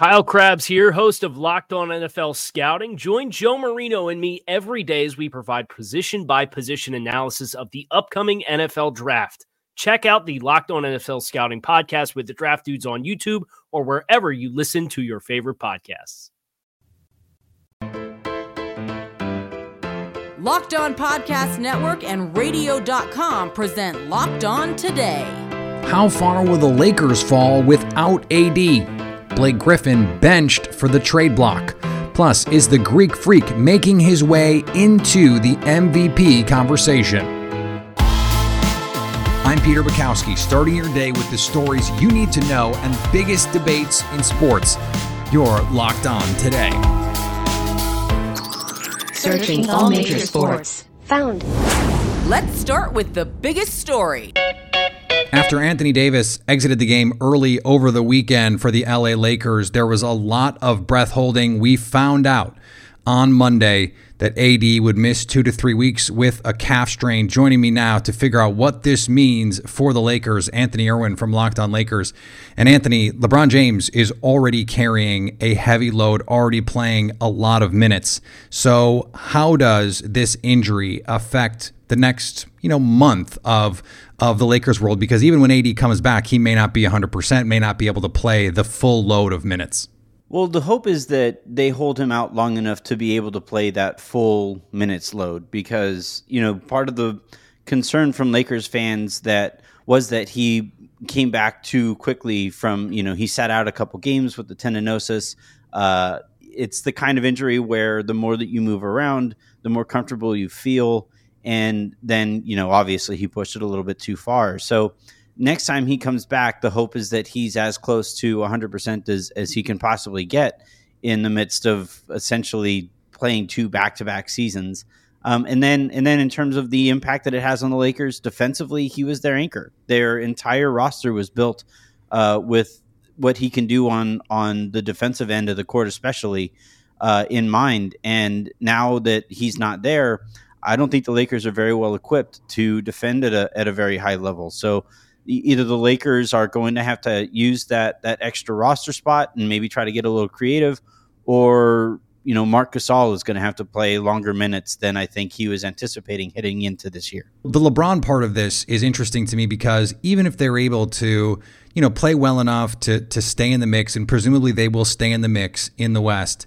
Kyle Crabbs here, host of Locked On NFL Scouting. Join Joe Marino and me every day as we provide position by position analysis of the upcoming NFL draft. Check out the Locked On NFL Scouting podcast with the draft dudes on YouTube or wherever you listen to your favorite podcasts. Locked On Podcast Network and Radio.com present Locked On Today. How far will the Lakers fall without AD? Blake Griffin benched for the trade block. Plus, is the Greek freak making his way into the MVP conversation? I'm Peter Bukowski, starting your day with the stories you need to know and biggest debates in sports. You're locked on today. Searching all major sports. Found. Let's start with the biggest story. After Anthony Davis exited the game early over the weekend for the LA Lakers, there was a lot of breath holding. We found out on Monday that AD would miss two to three weeks with a calf strain. Joining me now to figure out what this means for the Lakers, Anthony Irwin from Locked On Lakers. And Anthony, LeBron James is already carrying a heavy load, already playing a lot of minutes. So, how does this injury affect the next you know month of of the Lakers world because even when AD comes back, he may not be 100%, may not be able to play the full load of minutes. Well, the hope is that they hold him out long enough to be able to play that full minutes load because, you know, part of the concern from Lakers fans that was that he came back too quickly from, you know, he sat out a couple games with the tendinosis. Uh, it's the kind of injury where the more that you move around, the more comfortable you feel and then you know obviously he pushed it a little bit too far. So next time he comes back the hope is that he's as close to 100% as, as he can possibly get in the midst of essentially playing two back-to-back seasons. Um, and then and then in terms of the impact that it has on the lakers defensively he was their anchor. Their entire roster was built uh, with what he can do on on the defensive end of the court especially uh, in mind. And now that he's not there I don't think the Lakers are very well equipped to defend at a at a very high level. So either the Lakers are going to have to use that that extra roster spot and maybe try to get a little creative, or you know Marc Gasol is going to have to play longer minutes than I think he was anticipating heading into this year. The LeBron part of this is interesting to me because even if they're able to you know play well enough to to stay in the mix, and presumably they will stay in the mix in the West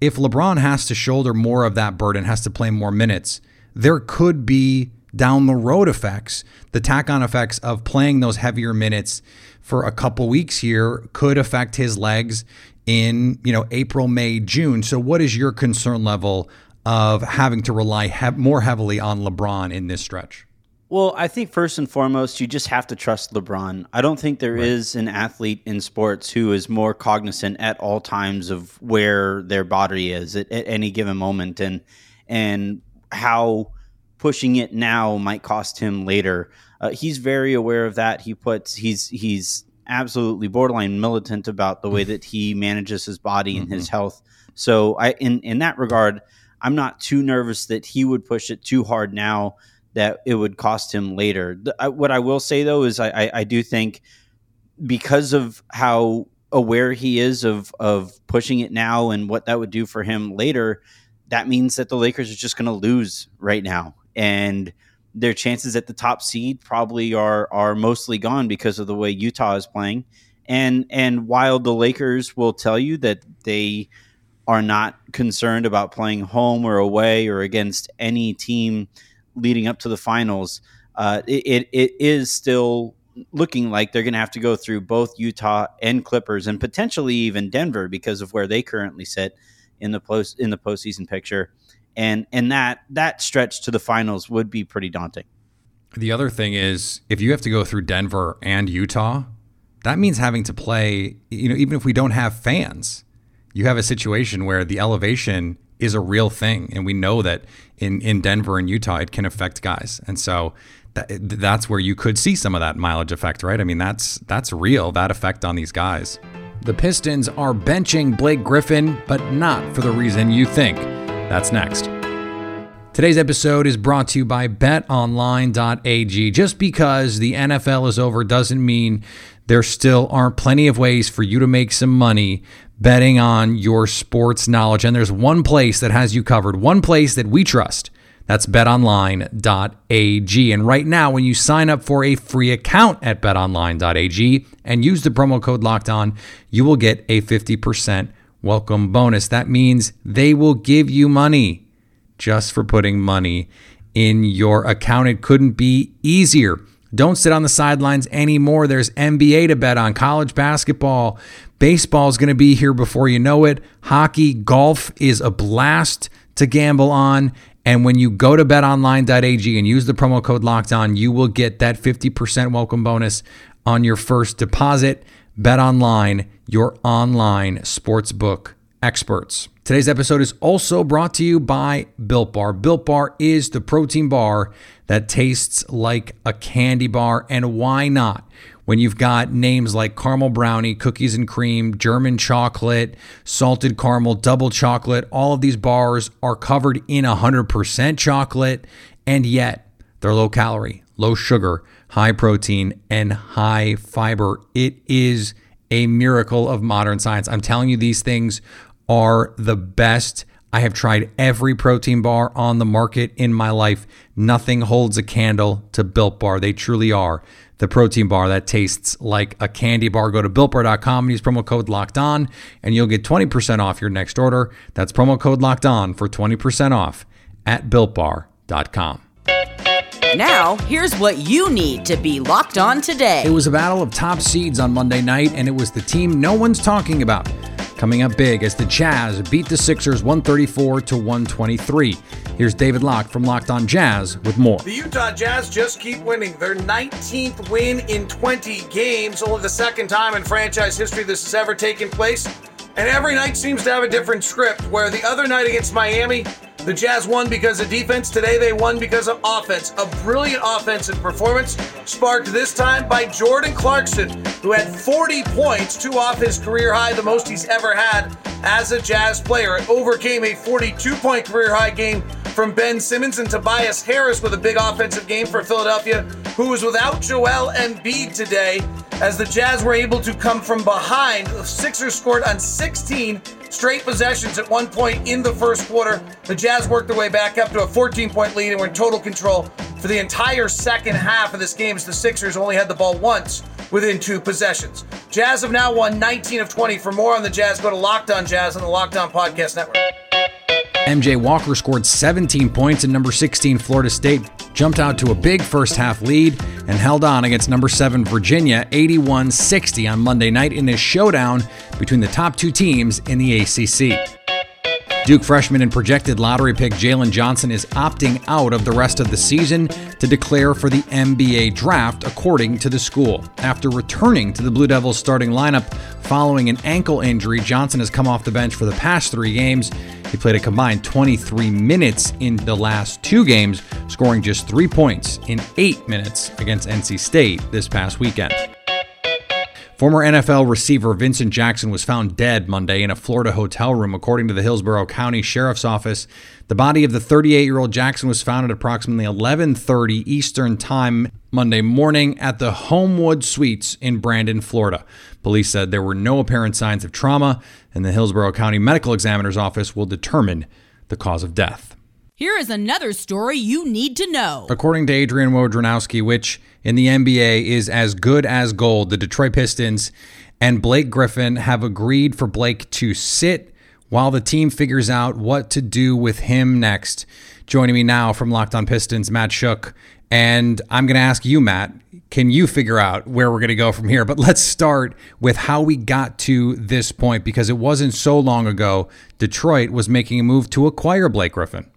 if LeBron has to shoulder more of that burden, has to play more minutes, there could be down the road effects. The tack on effects of playing those heavier minutes for a couple weeks here could affect his legs in, you know, April, May, June. So what is your concern level of having to rely he- more heavily on LeBron in this stretch? Well, I think first and foremost, you just have to trust LeBron. I don't think there right. is an athlete in sports who is more cognizant at all times of where their body is at, at any given moment and and how pushing it now might cost him later. Uh, he's very aware of that. He puts he's he's absolutely borderline militant about the way that he manages his body and mm-hmm. his health. So I in in that regard, I'm not too nervous that he would push it too hard now that it would cost him later. I, what I will say though is I, I, I do think because of how aware he is of of pushing it now and what that would do for him later, that means that the Lakers are just going to lose right now, and their chances at the top seed probably are are mostly gone because of the way Utah is playing. And and while the Lakers will tell you that they are not concerned about playing home or away or against any team leading up to the finals, uh, it, it is still looking like they're going to have to go through both Utah and Clippers and potentially even Denver because of where they currently sit in the post in the postseason picture. and and that that stretch to the finals would be pretty daunting. The other thing is if you have to go through Denver and Utah, that means having to play, you know, even if we don't have fans, you have a situation where the elevation is a real thing. And we know that in, in Denver and Utah, it can affect guys. And so that, that's where you could see some of that mileage effect, right? I mean, that's that's real, that effect on these guys. The Pistons are benching Blake Griffin, but not for the reason you think. That's next. Today's episode is brought to you by betonline.ag. Just because the NFL is over doesn't mean there still aren't plenty of ways for you to make some money betting on your sports knowledge. And there's one place that has you covered, one place that we trust. That's betonline.ag. And right now, when you sign up for a free account at betonline.ag and use the promo code locked on, you will get a 50% welcome bonus. That means they will give you money just for putting money in your account. It couldn't be easier. Don't sit on the sidelines anymore. There's NBA to bet on, college basketball. Baseball is going to be here before you know it. Hockey, golf is a blast to gamble on. And when you go to betonline.ag and use the promo code locked on, you will get that 50% welcome bonus on your first deposit. BetOnline, your online sportsbook experts. Today's episode is also brought to you by Built Bar. Built Bar is the protein bar that tastes like a candy bar, and why not? When you've got names like caramel brownie, cookies and cream, German chocolate, salted caramel, double chocolate, all of these bars are covered in 100% chocolate, and yet they're low calorie, low sugar, high protein, and high fiber. It is a miracle of modern science. I'm telling you, these things are the best. I have tried every protein bar on the market in my life. Nothing holds a candle to Built Bar. They truly are the protein bar that tastes like a candy bar. Go to builtbar.com and use promo code locked on, and you'll get 20% off your next order. That's promo code locked on for 20% off at builtbar.com. Now, here's what you need to be locked on today. It was a battle of top seeds on Monday night, and it was the team no one's talking about coming up big as the Jazz beat the Sixers 134 to 123. Here's David Locke from Locked On Jazz with more. The Utah Jazz just keep winning. Their 19th win in 20 games, only the second time in franchise history this has ever taken place. And every night seems to have a different script, where the other night against Miami, the Jazz won because of defense. Today they won because of offense. A brilliant offensive performance sparked this time by Jordan Clarkson, who had 40 points, two off his career high, the most he's ever had as a Jazz player. It overcame a 42 point career high game from Ben Simmons and Tobias Harris with a big offensive game for Philadelphia, who was without Joel Embiid today, as the Jazz were able to come from behind. The Sixers scored on 16 straight possessions at one point in the first quarter. The Jazz worked their way back up to a 14 point lead and were in total control for the entire second half of this game as the Sixers only had the ball once within two possessions. Jazz have now won 19 of 20. For more on the Jazz, go to Locked On Jazz on the Locked On Podcast Network. MJ Walker scored 17 points, and number 16 Florida State jumped out to a big first half lead and held on against number 7 Virginia 81 60 on Monday night in a showdown between the top two teams in the ACC. Duke freshman and projected lottery pick Jalen Johnson is opting out of the rest of the season to declare for the NBA draft, according to the school. After returning to the Blue Devils starting lineup following an ankle injury, Johnson has come off the bench for the past three games. He played a combined 23 minutes in the last two games, scoring just three points in eight minutes against NC State this past weekend. Former NFL receiver Vincent Jackson was found dead Monday in a Florida hotel room, according to the Hillsborough County Sheriff's Office. The body of the 38-year-old Jackson was found at approximately 11:30 Eastern Time Monday morning at the Homewood Suites in Brandon, Florida. Police said there were no apparent signs of trauma, and the Hillsborough County Medical Examiner's Office will determine the cause of death. Here is another story you need to know. According to Adrian Wojnarowski, which in the NBA is as good as gold, the Detroit Pistons and Blake Griffin have agreed for Blake to sit while the team figures out what to do with him next. Joining me now from Locked On Pistons, Matt Schoch. And I'm going to ask you, Matt, can you figure out where we're going to go from here? But let's start with how we got to this point because it wasn't so long ago Detroit was making a move to acquire Blake Griffin.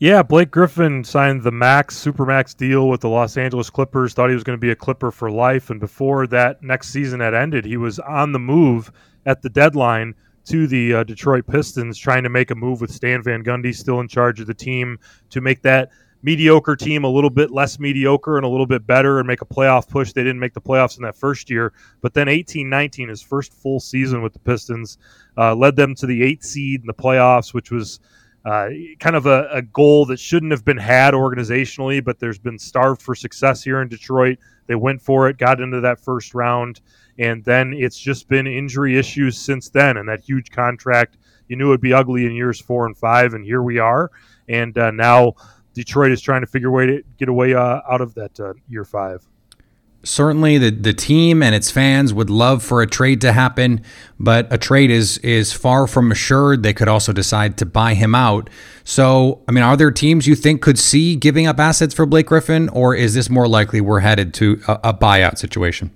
Yeah, Blake Griffin signed the max supermax deal with the Los Angeles Clippers. Thought he was going to be a Clipper for life, and before that next season had ended, he was on the move at the deadline to the uh, Detroit Pistons, trying to make a move with Stan Van Gundy still in charge of the team to make that mediocre team a little bit less mediocre and a little bit better and make a playoff push. They didn't make the playoffs in that first year, but then 18 19, his first full season with the Pistons, uh, led them to the eighth seed in the playoffs, which was uh, kind of a, a, goal that shouldn't have been had organizationally, but there's been starved for success here in Detroit. They went for it, got into that first round, and then it's just been injury issues since then. And that huge contract, you knew it'd be ugly in years four and five, and here we are. And uh, now Detroit is trying to figure a way to get away uh, out of that uh, year five certainly the, the team and its fans would love for a trade to happen, but a trade is is far from assured. They could also decide to buy him out. So, I mean, are there teams you think could see giving up assets for Blake Griffin, or is this more likely we're headed to a, a buyout situation?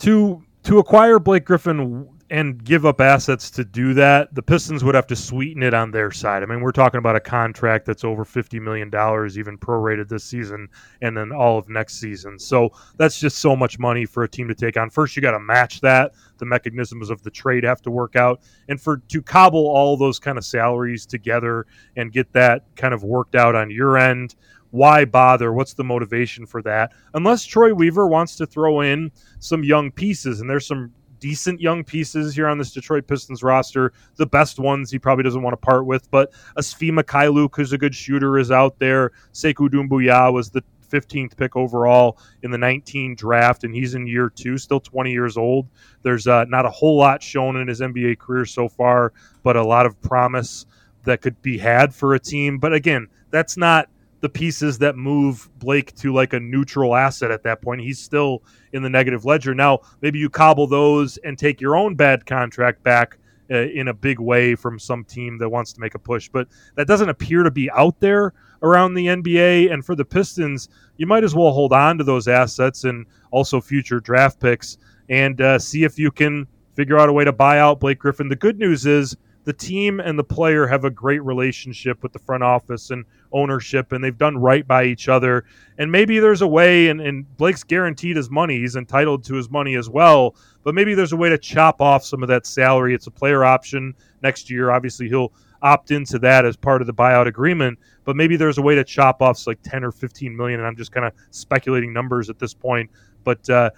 To to acquire Blake Griffin and give up assets to do that, the Pistons would have to sweeten it on their side. I mean, we're talking about a contract that's over $50 million, even prorated this season, and then all of next season. So that's just so much money for a team to take on. First, you got to match that. The mechanisms of the trade have to work out. And for to cobble all those kind of salaries together and get that kind of worked out on your end, why bother? What's the motivation for that? Unless Troy Weaver wants to throw in some young pieces, and there's some decent young pieces here on this Detroit Pistons roster. The best ones he probably doesn't want to part with, but Asfima Mykhailiuk, who's a good shooter, is out there. Sekou Doumbouya was the 15th pick overall in the 19 draft, and he's in year two, still 20 years old. There's uh, not a whole lot shown in his NBA career so far, but a lot of promise that could be had for a team. But again, that's not the pieces that move Blake to like a neutral asset at that point. He's still in the negative ledger. Now, maybe you cobble those and take your own bad contract back uh, in a big way from some team that wants to make a push, but that doesn't appear to be out there around the NBA. And for the Pistons, you might as well hold on to those assets and also future draft picks and uh, see if you can figure out a way to buy out Blake Griffin. The good news is the team and the player have a great relationship with the front office and ownership, and they've done right by each other. And maybe there's a way, and, and Blake's guaranteed his money, he's entitled to his money as well. But maybe there's a way to chop off some of that salary. It's a player option next year. Obviously, he'll opt into that as part of the buyout agreement. But maybe there's a way to chop off like 10 or 15 million. And I'm just kind of speculating numbers at this point but uh,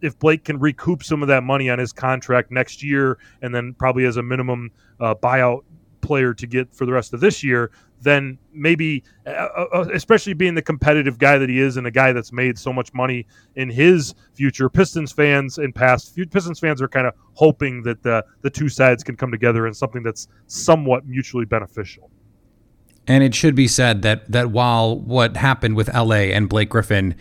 if Blake can recoup some of that money on his contract next year, and then probably as a minimum uh, buyout player to get for the rest of this year, then maybe, uh, uh, uh especially being the competitive guy that he is and a guy that's made so much money in his future, Pistons fans and past Pistons fans are kind of hoping that the the two sides can come together in something that's somewhat mutually beneficial. And it should be said that that while what happened with LA and Blake Griffin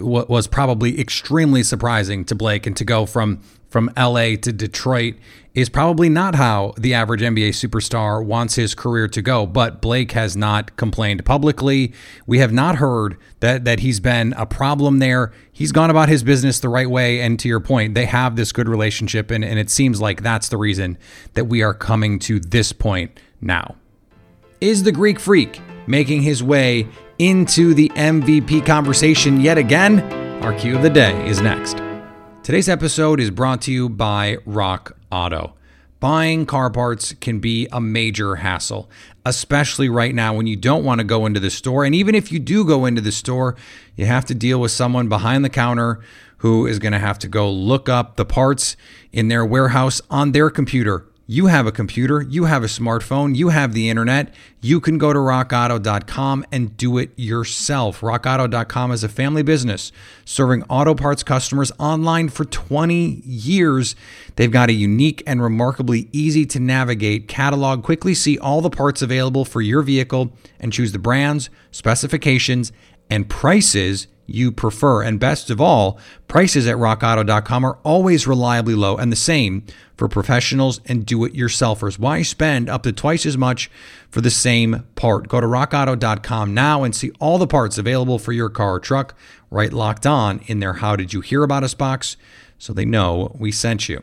was probably extremely surprising to Blake and to go from from LA to Detroit is probably not how the average NBA superstar wants his career to go. But Blake has not complained publicly. We have not heard that that he's been a problem there. He's gone about his business the right way. And to your point, they have this good relationship, and, and it seems like that's the reason that we are coming to this point now. Is the Greek freak making his way into the MVP conversation yet again. Our Q of the day is next. Today's episode is brought to you by Rock Auto. Buying car parts can be a major hassle, especially right now when you don't want to go into the store. And even if you do go into the store, you have to deal with someone behind the counter who is going to have to go look up the parts in their warehouse on their computer you have a computer, you have a smartphone, you have the internet. You can go to rockauto.com and do it yourself. Rockauto.com is a family business serving auto parts customers online for 20 years. They've got a unique and remarkably easy to navigate catalog. Quickly see all the parts available for your vehicle and choose the brands, specifications, and prices you prefer. And best of all, prices at rockauto.com are always reliably low and the same for professionals and do it yourselfers. Why spend up to twice as much for the same part? Go to rockauto.com now and see all the parts available for your car or truck right locked on in their How Did You Hear About Us box so they know we sent you.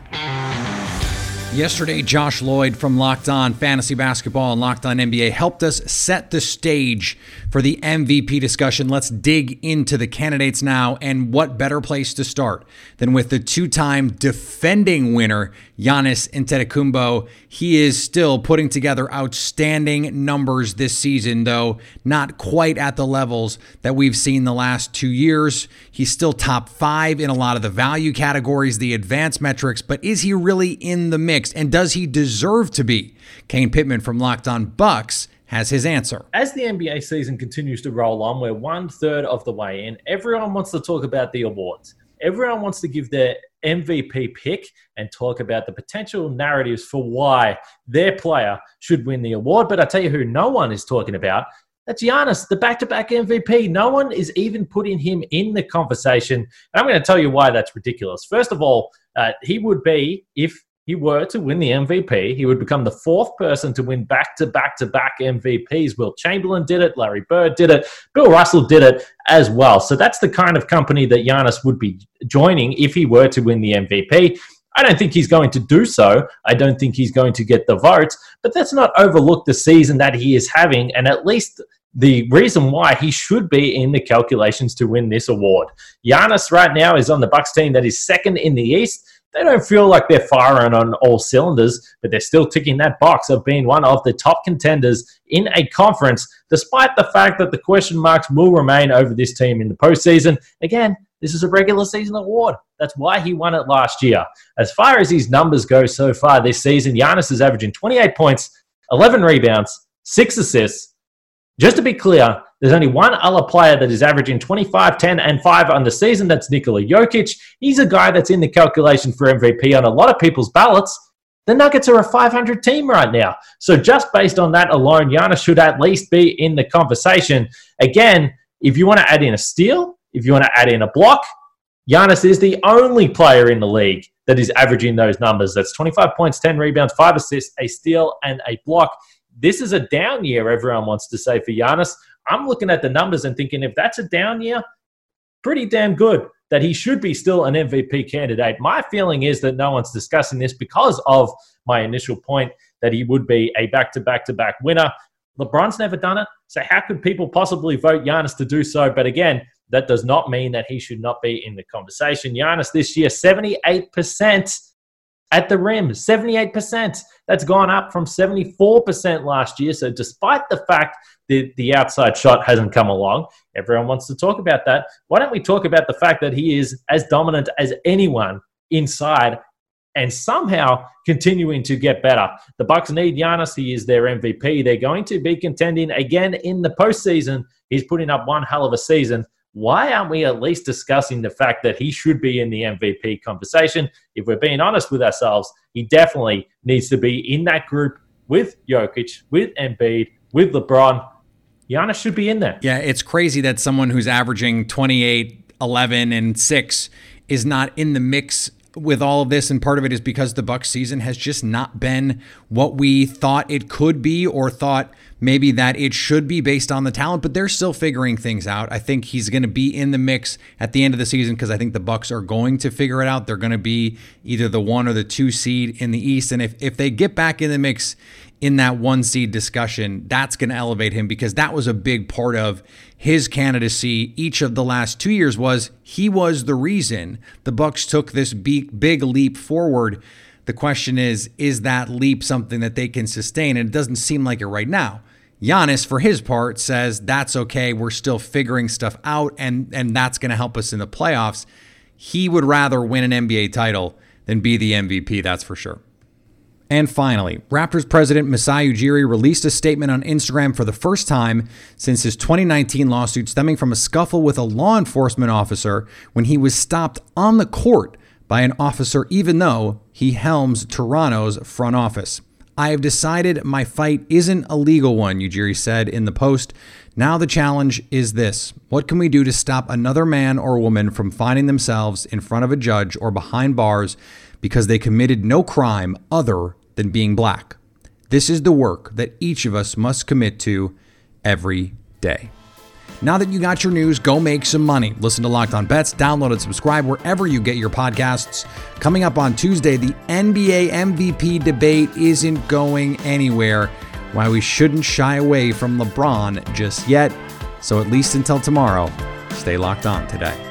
Yesterday, Josh Lloyd from Locked On Fantasy Basketball and Locked On NBA helped us set the stage for the MVP discussion. Let's dig into the candidates now. And what better place to start than with the two time defending winner, Giannis Antetokounmpo. He is still putting together outstanding numbers this season, though not quite at the levels that we've seen the last two years. He's still top five in a lot of the value categories, the advanced metrics, but is he really in the mix? And does he deserve to be? Kane Pittman from Locked On Bucks has his answer. As the NBA season continues to roll on, we're one third of the way in. Everyone wants to talk about the awards. Everyone wants to give their MVP pick and talk about the potential narratives for why their player should win the award. But I tell you who no one is talking about. That's Giannis, the back to back MVP. No one is even putting him in the conversation. And I'm going to tell you why that's ridiculous. First of all, uh, he would be, if he were to win the MVP, he would become the fourth person to win back to back to back MVPs. Wilt Chamberlain did it, Larry Bird did it, Bill Russell did it as well. So that's the kind of company that Giannis would be joining if he were to win the MVP. I don't think he's going to do so. I don't think he's going to get the votes, but let's not overlook the season that he is having and at least the reason why he should be in the calculations to win this award. Giannis right now is on the Bucks team that is second in the East they don't feel like they're firing on all cylinders, but they're still ticking that box of being one of the top contenders in a conference, despite the fact that the question marks will remain over this team in the postseason. Again, this is a regular season award. That's why he won it last year. As far as his numbers go so far this season, Giannis is averaging 28 points, 11 rebounds, 6 assists. Just to be clear, there's only one other player that is averaging 25, 10, and 5 on the season. That's Nikola Jokic. He's a guy that's in the calculation for MVP on a lot of people's ballots. The Nuggets are a 500 team right now. So just based on that alone, Giannis should at least be in the conversation. Again, if you want to add in a steal, if you want to add in a block, Giannis is the only player in the league that is averaging those numbers. That's 25 points, 10 rebounds, 5 assists, a steal, and a block. This is a down year, everyone wants to say for Giannis. I'm looking at the numbers and thinking if that's a down year, pretty damn good that he should be still an MVP candidate. My feeling is that no one's discussing this because of my initial point that he would be a back to back to back winner. LeBron's never done it. So, how could people possibly vote Giannis to do so? But again, that does not mean that he should not be in the conversation. Giannis this year, 78% at the rim, 78%. That's gone up from 74% last year. So, despite the fact that the outside shot hasn't come along, everyone wants to talk about that. Why don't we talk about the fact that he is as dominant as anyone inside and somehow continuing to get better. The Bucks need Giannis. He is their MVP. They're going to be contending again in the postseason. He's putting up one hell of a season why aren't we at least discussing the fact that he should be in the MVP conversation? If we're being honest with ourselves, he definitely needs to be in that group with Jokic, with Embiid, with LeBron. Giannis should be in there. Yeah, it's crazy that someone who's averaging 28, 11, and 6 is not in the mix with all of this and part of it is because the buck season has just not been what we thought it could be or thought maybe that it should be based on the talent but they're still figuring things out. I think he's going to be in the mix at the end of the season because i think the bucks are going to figure it out. They're going to be either the one or the two seed in the east and if, if they get back in the mix in that one seed discussion, that's going to elevate him because that was a big part of his candidacy each of the last 2 years was he was the reason the Bucks took this big, big leap forward. The question is is that leap something that they can sustain and it doesn't seem like it right now. Giannis, for his part, says that's okay. We're still figuring stuff out, and and that's going to help us in the playoffs. He would rather win an NBA title than be the MVP. That's for sure. And finally, Raptors president Masai Ujiri released a statement on Instagram for the first time since his 2019 lawsuit stemming from a scuffle with a law enforcement officer when he was stopped on the court by an officer, even though he helms Toronto's front office. I have decided my fight isn't a legal one, Ujiri said in the post. Now the challenge is this What can we do to stop another man or woman from finding themselves in front of a judge or behind bars because they committed no crime other than being black? This is the work that each of us must commit to every day. Now that you got your news, go make some money. Listen to Locked On Bets, download and subscribe wherever you get your podcasts. Coming up on Tuesday, the NBA MVP debate isn't going anywhere. Why we shouldn't shy away from LeBron just yet. So at least until tomorrow, stay locked on today.